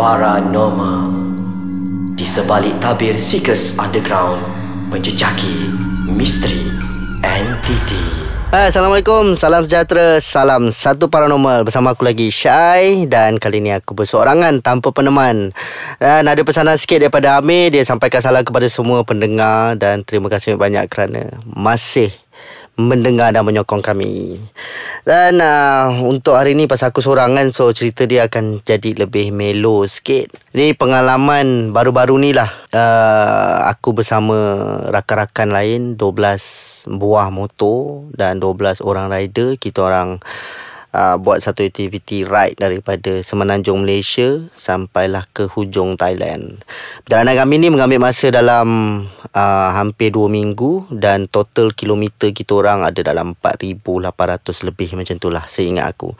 Paranormal. Di sebalik tabir Seekers Underground Menjejaki misteri entiti Hai, Assalamualaikum, salam sejahtera, salam satu paranormal. Bersama aku lagi Syai. Dan kali ni aku berseorangan tanpa peneman. Dan ada pesanan sikit daripada Amir. Dia sampaikan salam kepada semua pendengar. Dan terima kasih banyak kerana masih mendengar dan menyokong kami. Dan uh, untuk hari ni pasal aku sorangan so cerita dia akan jadi lebih melo sikit. Ini pengalaman baru-baru ni lah. Uh, aku bersama rakan-rakan lain 12 buah motor dan 12 orang rider. Kita orang uh, buat satu aktiviti ride daripada Semenanjung Malaysia sampailah ke hujung Thailand. Perjalanan kami ni mengambil masa dalam uh, hampir 2 minggu dan total kilometer kita orang ada dalam 4800 lebih macam itulah seingat aku.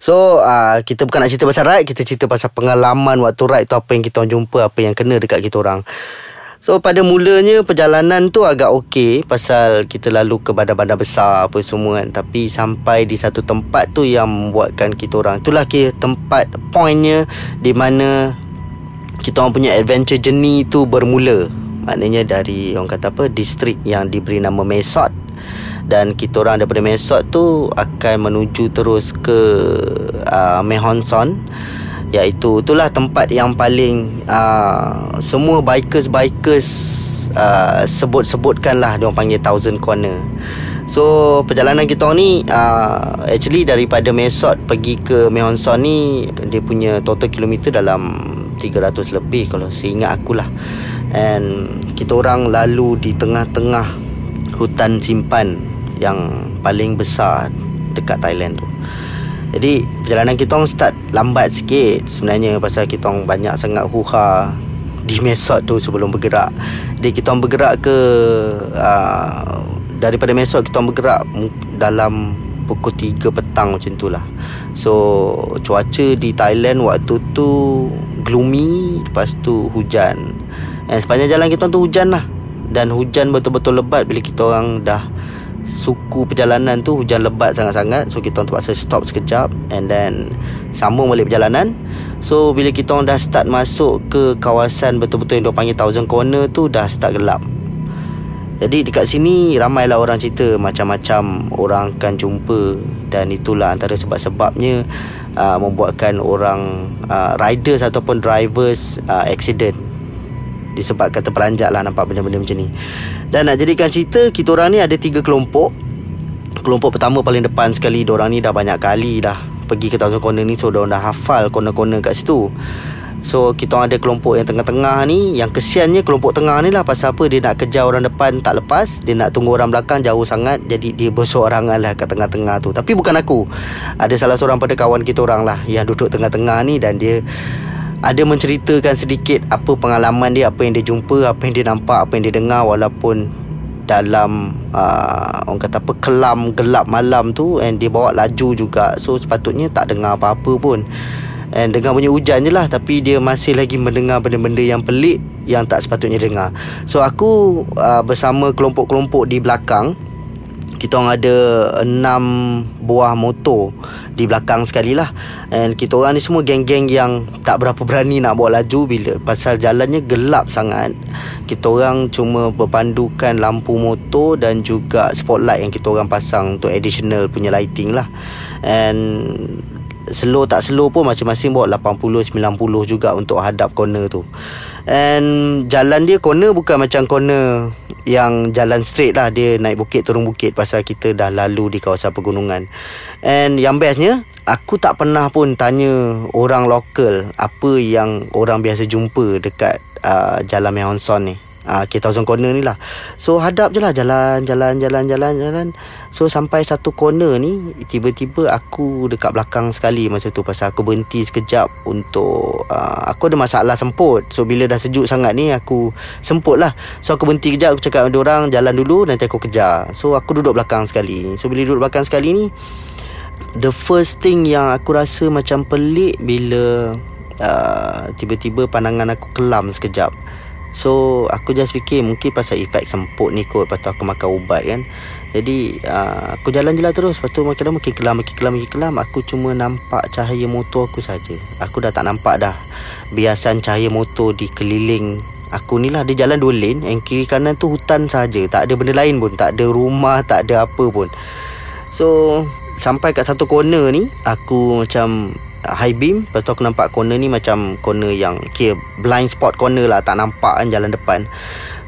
So uh, kita bukan nak cerita pasal ride, kita cerita pasal pengalaman waktu ride tu apa yang kita jumpa, apa yang kena dekat kita orang. So pada mulanya perjalanan tu agak okey pasal kita lalu ke bandar-bandar besar apa semua kan tapi sampai di satu tempat tu yang membuatkan kita orang itulah ke tempat pointnya di mana kita orang punya adventure journey tu bermula maknanya dari orang kata apa distrik yang diberi nama Mesot. Dan kita orang daripada Mesot tu akan menuju terus ke uh, Mehonson. Iaitu itulah tempat yang paling uh, semua bikers bikers uh, sebut-sebutkan lah dia panggil thousand corner. So perjalanan kita ni uh, actually daripada Mesot pergi ke Mehonson ni dia punya total kilometer dalam 300 lebih kalau seingat aku lah and kita orang lalu di tengah-tengah hutan simpan yang paling besar dekat Thailand tu jadi perjalanan kita orang start lambat sikit sebenarnya pasal kita orang banyak sangat huha di mesot tu sebelum bergerak. Jadi kita orang bergerak ke uh, daripada mesot kita orang bergerak dalam pukul 3 petang macam tu lah. So cuaca di Thailand waktu tu gloomy lepas tu hujan. Dan sepanjang jalan kita tu hujan lah. Dan hujan betul-betul lebat bila kita orang dah suku perjalanan tu hujan lebat sangat-sangat. So kita orang terpaksa stop sekejap and then sambung balik perjalanan. So bila kita orang dah start masuk ke kawasan betul-betul yang panggil thousand corner tu dah start gelap. Jadi dekat sini ramailah orang cerita macam-macam orang akan jumpa. Dan itulah antara sebab-sebabnya uh, membuatkan orang uh, riders ataupun drivers uh, accident disebabkan terperanjat lah nampak benda-benda macam ni. Dan nak jadikan cerita kita orang ni ada tiga kelompok. Kelompok pertama paling depan sekali orang ni dah banyak kali dah pergi ke Thousand Corner ni so orang dah hafal corner-corner kat situ. So kita ada kelompok yang tengah-tengah ni Yang kesiannya kelompok tengah ni lah Pasal apa dia nak kejar orang depan tak lepas Dia nak tunggu orang belakang jauh sangat Jadi dia bersorangan lah kat tengah-tengah tu. Tapi bukan aku Ada salah seorang pada kawan kita orang lah Yang duduk tengah-tengah ni Dan dia ada menceritakan sedikit apa pengalaman dia, apa yang dia jumpa, apa yang dia nampak, apa yang dia dengar walaupun dalam uh, orang kata apa kelam gelap malam tu and dia bawa laju juga. So sepatutnya tak dengar apa-apa pun. And dengar bunyi hujan je lah tapi dia masih lagi mendengar benda-benda yang pelik yang tak sepatutnya dengar. So aku uh, bersama kelompok-kelompok di belakang kita orang ada enam buah motor di belakang sekali lah And kita orang ni semua geng-geng yang tak berapa berani nak bawa laju Bila pasal jalannya gelap sangat. Kita orang cuma berpandukan lampu motor dan juga spotlight yang kita orang pasang Untuk additional punya lighting lah. And slow tak slow pun masing-masing bawa 80-90 juga untuk hadap corner tu. And jalan dia corner bukan macam corner yang jalan straight lah. Dia naik bukit turun bukit Pasal kita dah lalu di kawasan pegunungan. And yang bestnya Aku tak pernah pun tanya orang lokal Apa yang orang biasa jumpa dekat uh, jalan Mehonson ni uh, Thousand Corner ni lah. So hadap je lah Jalan Jalan Jalan Jalan Jalan. So sampai satu corner ni Tiba-tiba aku Dekat belakang sekali Masa tu Pasal aku berhenti sekejap Untuk uh, Aku ada masalah semput. So bila dah sejuk sangat ni Aku Semput lah. So aku berhenti kejap Aku cakap dengan orang Jalan dulu Nanti aku kejar. So aku duduk belakang sekali. So bila duduk belakang sekali ni The first thing yang aku rasa Macam pelik Bila uh, Tiba-tiba pandangan aku kelam sekejap So aku just fikir mungkin pasal efek semput ni kot Lepas tu aku makan ubat kan. Jadi uh, aku jalan je lah terus. Lepas tu makin lama makin kelam Makin kelam makin kelam. Aku cuma nampak cahaya motor aku saja. Aku dah tak nampak dah Biasan cahaya motor di keliling Aku ni lah. Dia jalan dua lane Yang kiri kanan tu hutan saja. Tak ada benda lain pun Tak ada rumah Tak ada apa pun. So Sampai kat satu corner ni Aku macam high beam. Lepas tu aku nampak corner ni macam corner yang Kira blind spot corner lah. Tak nampak kan jalan depan.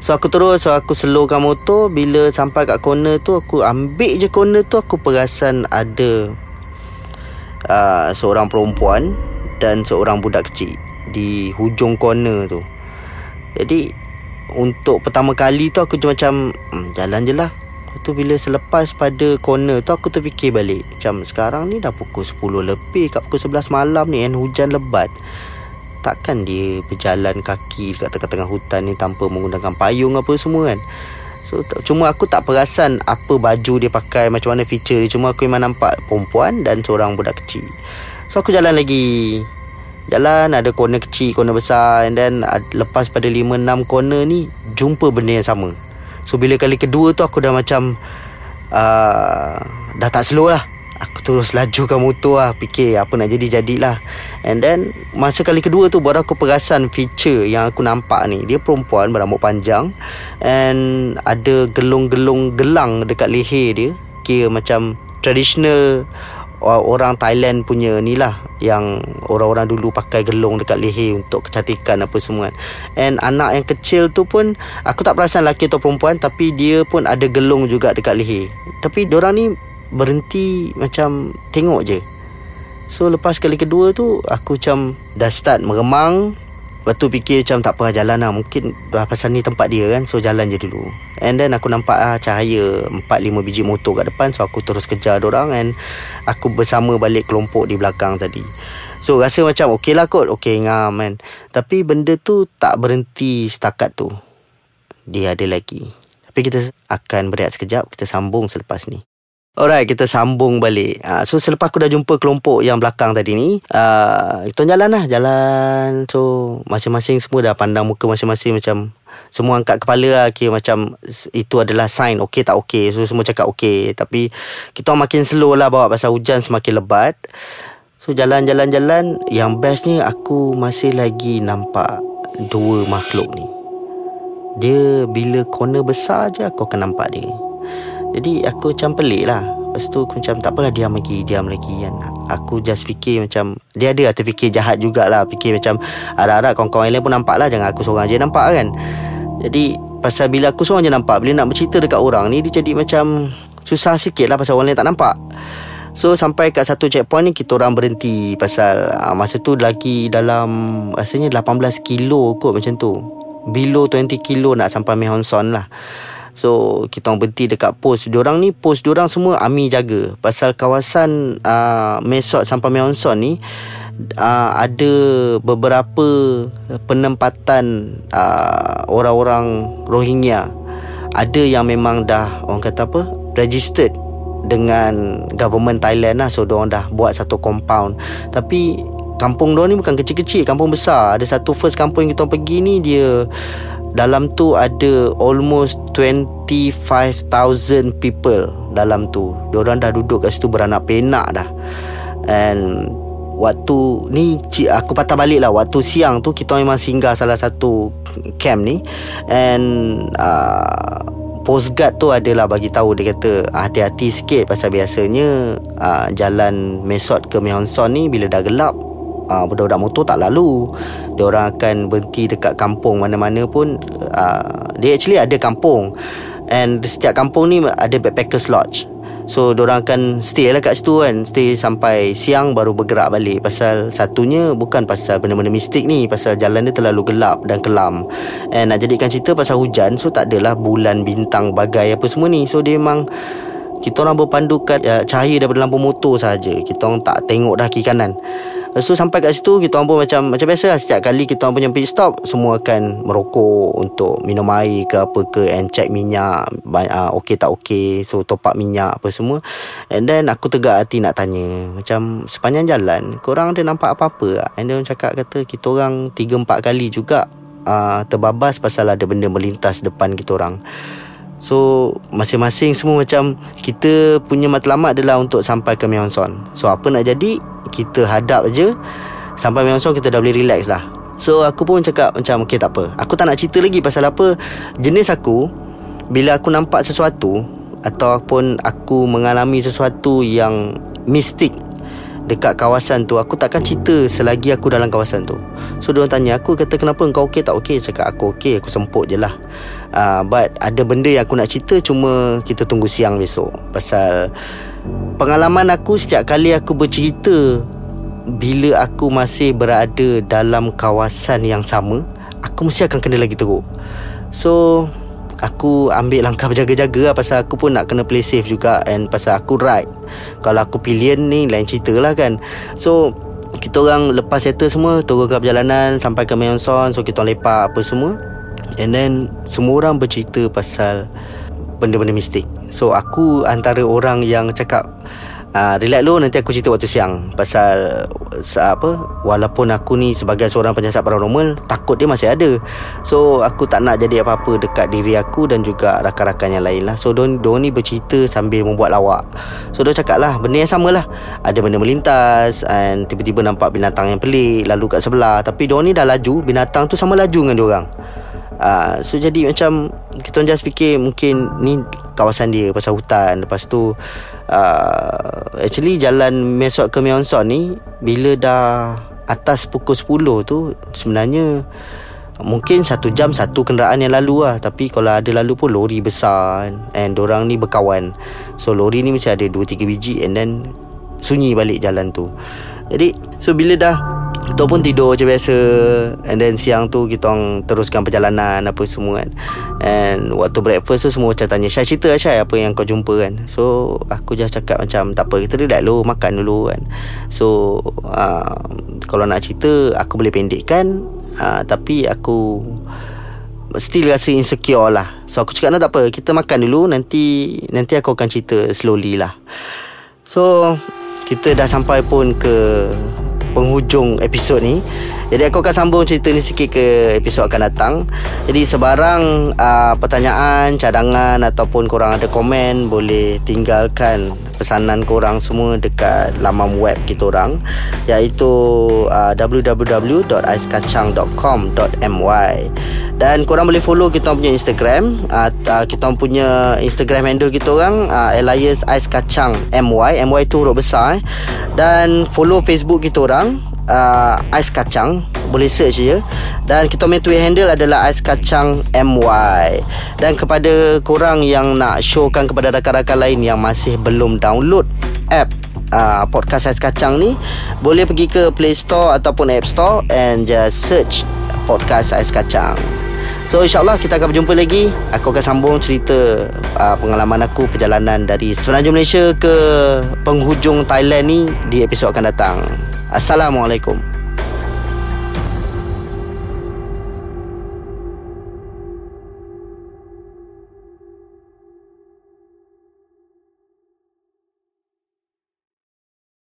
So aku terus So aku slowkan motor. Bila sampai kat corner tu Aku ambil je corner tu Aku perasan ada uh, Seorang perempuan Dan seorang budak kecil Di hujung corner tu. Jadi Untuk pertama kali tu Aku macam hmm, Jalan je lah tu bila selepas pada corner tu aku terfikir balik. Macam sekarang ni dah pukul 10 lebih Kat pukul 11 malam ni kan hujan lebat. Takkan dia berjalan kaki kat tengah-tengah hutan ni Tanpa menggunakan payung apa semua kan? So, cuma aku tak perasan apa baju dia pakai Macam mana feature dia. Cuma aku memang nampak perempuan dan seorang budak kecil. So aku jalan lagi. Jalan ada corner kecil, corner besar And then lepas pada 5-6 corner ni Jumpa benda yang sama So bila kali kedua tu aku dah macam uh, Dah tak slow lah. Aku terus lajukan motor lah Fikir apa nak jadi jadilah. And then Masa kali kedua tu Baru aku perasan feature Yang aku nampak ni. Dia perempuan Berambut panjang. And Ada gelung-gelung gelang Dekat leher dia. Kira macam Traditional orang Thailand punya ni lah yang orang-orang dulu pakai gelung dekat leher untuk kecantikan apa semua kan. And anak yang kecil tu pun aku tak perasan lelaki atau perempuan tapi dia pun ada gelung juga dekat leher. Tapi orang ni berhenti macam tengok je. So lepas kali kedua tu aku macam dah start meremang Lepas tu fikir macam tak apa jalan lah. Mungkin dah pasal ni tempat dia kan So jalan je dulu. And then aku nampak ah, cahaya 4-5 biji motor kat depan. So aku terus kejar orang And aku bersama balik kelompok di belakang tadi. So rasa macam okey lah kot Okey ngam kan. Tapi benda tu tak berhenti setakat tu. Dia ada lagi. Tapi kita akan berehat sekejap Kita sambung selepas ni Alright, kita sambung balik. Uh, so, selepas aku dah jumpa kelompok yang belakang tadi ni, uh, kita jalan lah. Jalan. So, masing-masing semua dah pandang muka masing-masing macam semua angkat kepala lah. Kira macam itu adalah sign okey tak okey. So, semua cakap okey. Tapi, kita makin slow lah bawa pasal hujan semakin lebat. So, jalan-jalan-jalan. Yang best ni, aku masih lagi nampak dua makhluk ni. Dia bila corner besar je, aku akan nampak dia. Jadi aku macam pelik lah. Lepas tu aku macam tak apalah diam lagi Diam lagi. Kan? Aku just fikir macam Dia ada terfikir jahat jugalah. Fikir macam Harap-harap kawan-kawan lain pun nampak lah Jangan aku seorang je nampak kan? Jadi Pasal bila aku seorang je nampak Bila nak bercerita dekat orang ni Dia jadi macam Susah sikit lah Pasal orang lain tak nampak. So sampai kat satu checkpoint ni Kita orang berhenti Pasal uh, Masa tu lagi dalam Rasanya 18 kilo kot macam tu. Below 20 kilo nak sampai Mehonson lah So kita orang berhenti dekat pos Diorang ni pos diorang semua Ami jaga. Pasal kawasan uh, Mesot sampai Meonson ni uh, Ada beberapa Penempatan uh, Orang-orang Rohingya. Ada yang memang dah Orang kata apa Registered Dengan Government Thailand lah. So diorang dah buat satu compound. Tapi Kampung diorang ni bukan kecil-kecil Kampung besar. Ada satu first kampung yang kita pergi ni Dia dalam tu ada almost 25,000 people dalam tu. Diorang dah duduk kat situ beranak penak dah. And waktu ni aku patah balik lah waktu siang tu kita memang singgah salah satu camp ni and uh, post guard tu adalah bagi tahu dia kata ah, hati-hati sikit pasal biasanya uh, jalan Mesot ke Mehonson ni bila dah gelap uh, budak-budak motor tak lalu. Dia orang akan berhenti dekat kampung mana-mana pun uh, dia actually ada kampung. And setiap kampung ni ada backpackers lodge. So orang akan stay lah kat situ kan. Stay sampai siang baru bergerak balik. Pasal satunya bukan pasal benda-benda mistik ni. Pasal jalan dia terlalu gelap dan kelam. And nak jadikan cerita pasal hujan So tak adalah bulan, bintang, bagai apa semua ni. So dia memang Kita orang berpandukan uh, cahaya daripada lampu motor saja. Kita orang tak tengok dah kiri kanan So sampai kat situ kita pun macam macam biasa lah setiap kali kita punya pit stop semua akan merokok untuk minum air ke apa ke and check minyak uh, okey tak okey so top up minyak apa semua. And then aku tegak hati nak tanya macam sepanjang jalan korang ada nampak apa-apa tak? and then cakap kata kita orang 3 4 kali juga uh, terbabas pasal ada benda melintas depan kita orang. So masing-masing semua macam Kita punya matlamat adalah untuk sampai ke Myeongson. So apa nak jadi Kita hadap je Sampai Myeongson kita dah boleh relax lah. So aku pun cakap macam Okay tak apa. Aku tak nak cerita lagi pasal apa Jenis aku. Bila aku nampak sesuatu Ataupun aku mengalami sesuatu yang Mistik Dekat kawasan tu Aku takkan cerita Selagi aku dalam kawasan tu. So diorang tanya aku Kata kenapa kau okey tak okey Cakap aku okey Aku semput je lah. Uh, But ada benda yang aku nak cerita Cuma kita tunggu siang besok. Pasal Pengalaman aku setiap kali aku bercerita Bila aku masih berada dalam kawasan yang sama Aku mesti akan kena lagi teruk. So Aku ambil langkah berjaga-jaga lah Pasal aku pun nak kena play safe juga And pasal aku ride Kalau aku pillion ni lain cerita lah kan. So kita orang lepas settle semua Turun ke perjalanan Sampai ke Myeongson So kita orang lepak apa semua. And then Semua orang bercerita pasal Benda-benda mistik. So aku antara orang yang cakap uh, Relax dulu nanti aku cerita waktu siang. Pasal apa Walaupun aku ni sebagai seorang penyiasat paranormal Takut dia masih ada. So aku tak nak jadi apa-apa dekat diri aku Dan juga rakan-rakan yang lain lah. So diorang, diorang ni bercerita sambil membuat lawak. So diorang cakap lah Benda yang sama lah. Ada benda melintas And tiba-tiba nampak binatang yang pelik Lalu kat sebelah. Tapi diorang ni dah laju Binatang tu sama laju dengan diorang Uh, so jadi macam Kita just fikir Mungkin ni Kawasan dia Pasal hutan. Lepas tu uh, Actually jalan Mesok ke Myeongson ni Bila dah Atas pukul 10 tu Sebenarnya Mungkin satu jam Satu kenderaan yang lalu lah. Tapi kalau ada lalu pun Lori besar And orang ni berkawan. So lori ni mesti ada 2-3 biji And then Sunyi balik jalan tu. Jadi So bila dah kita pun tidur je biasa. And then siang tu Kita orang teruskan perjalanan Apa semua kan. And waktu breakfast tu Semua macam tanya Syai cerita lah Syai Apa yang kau jumpa kan? So Aku just cakap macam Tak apa kita relax dulu Makan dulu kan. So uh, Kalau nak cerita Aku boleh pendekkan. Uh, Tapi aku Still rasa insecure lah. So aku cakap tak apa Kita makan dulu Nanti Nanti aku akan cerita Slowly lah. So Kita dah sampai pun ke penghujung episod ni Jadi aku akan sambung cerita ni sikit ke episod akan datang. Jadi sebarang uh, pertanyaan, cadangan ataupun korang ada komen Boleh tinggalkan pesanan korang semua dekat laman web kita orang Iaitu uh, www.aiskacang.com.my Dan korang boleh follow kita punya Instagram uh, Kita punya Instagram handle kita orang uh, Elias Ais Kacang MY MY tu huruf besar eh. Dan follow Facebook kita orang uh, Ais Kacang. Boleh search je. Dan kita punya Twitter handle adalah Ais Kacang MY Dan kepada korang yang nak showkan kepada rakan-rakan lain Yang masih belum download app uh, Podcast Ais Kacang ni Boleh pergi ke Play Store ataupun App Store And just search Podcast Ais Kacang. So insyaAllah kita akan berjumpa lagi. Aku akan sambung cerita uh, Pengalaman aku Perjalanan dari Semenanjung Malaysia Ke penghujung Thailand ni Di episod akan datang Assalamualaikum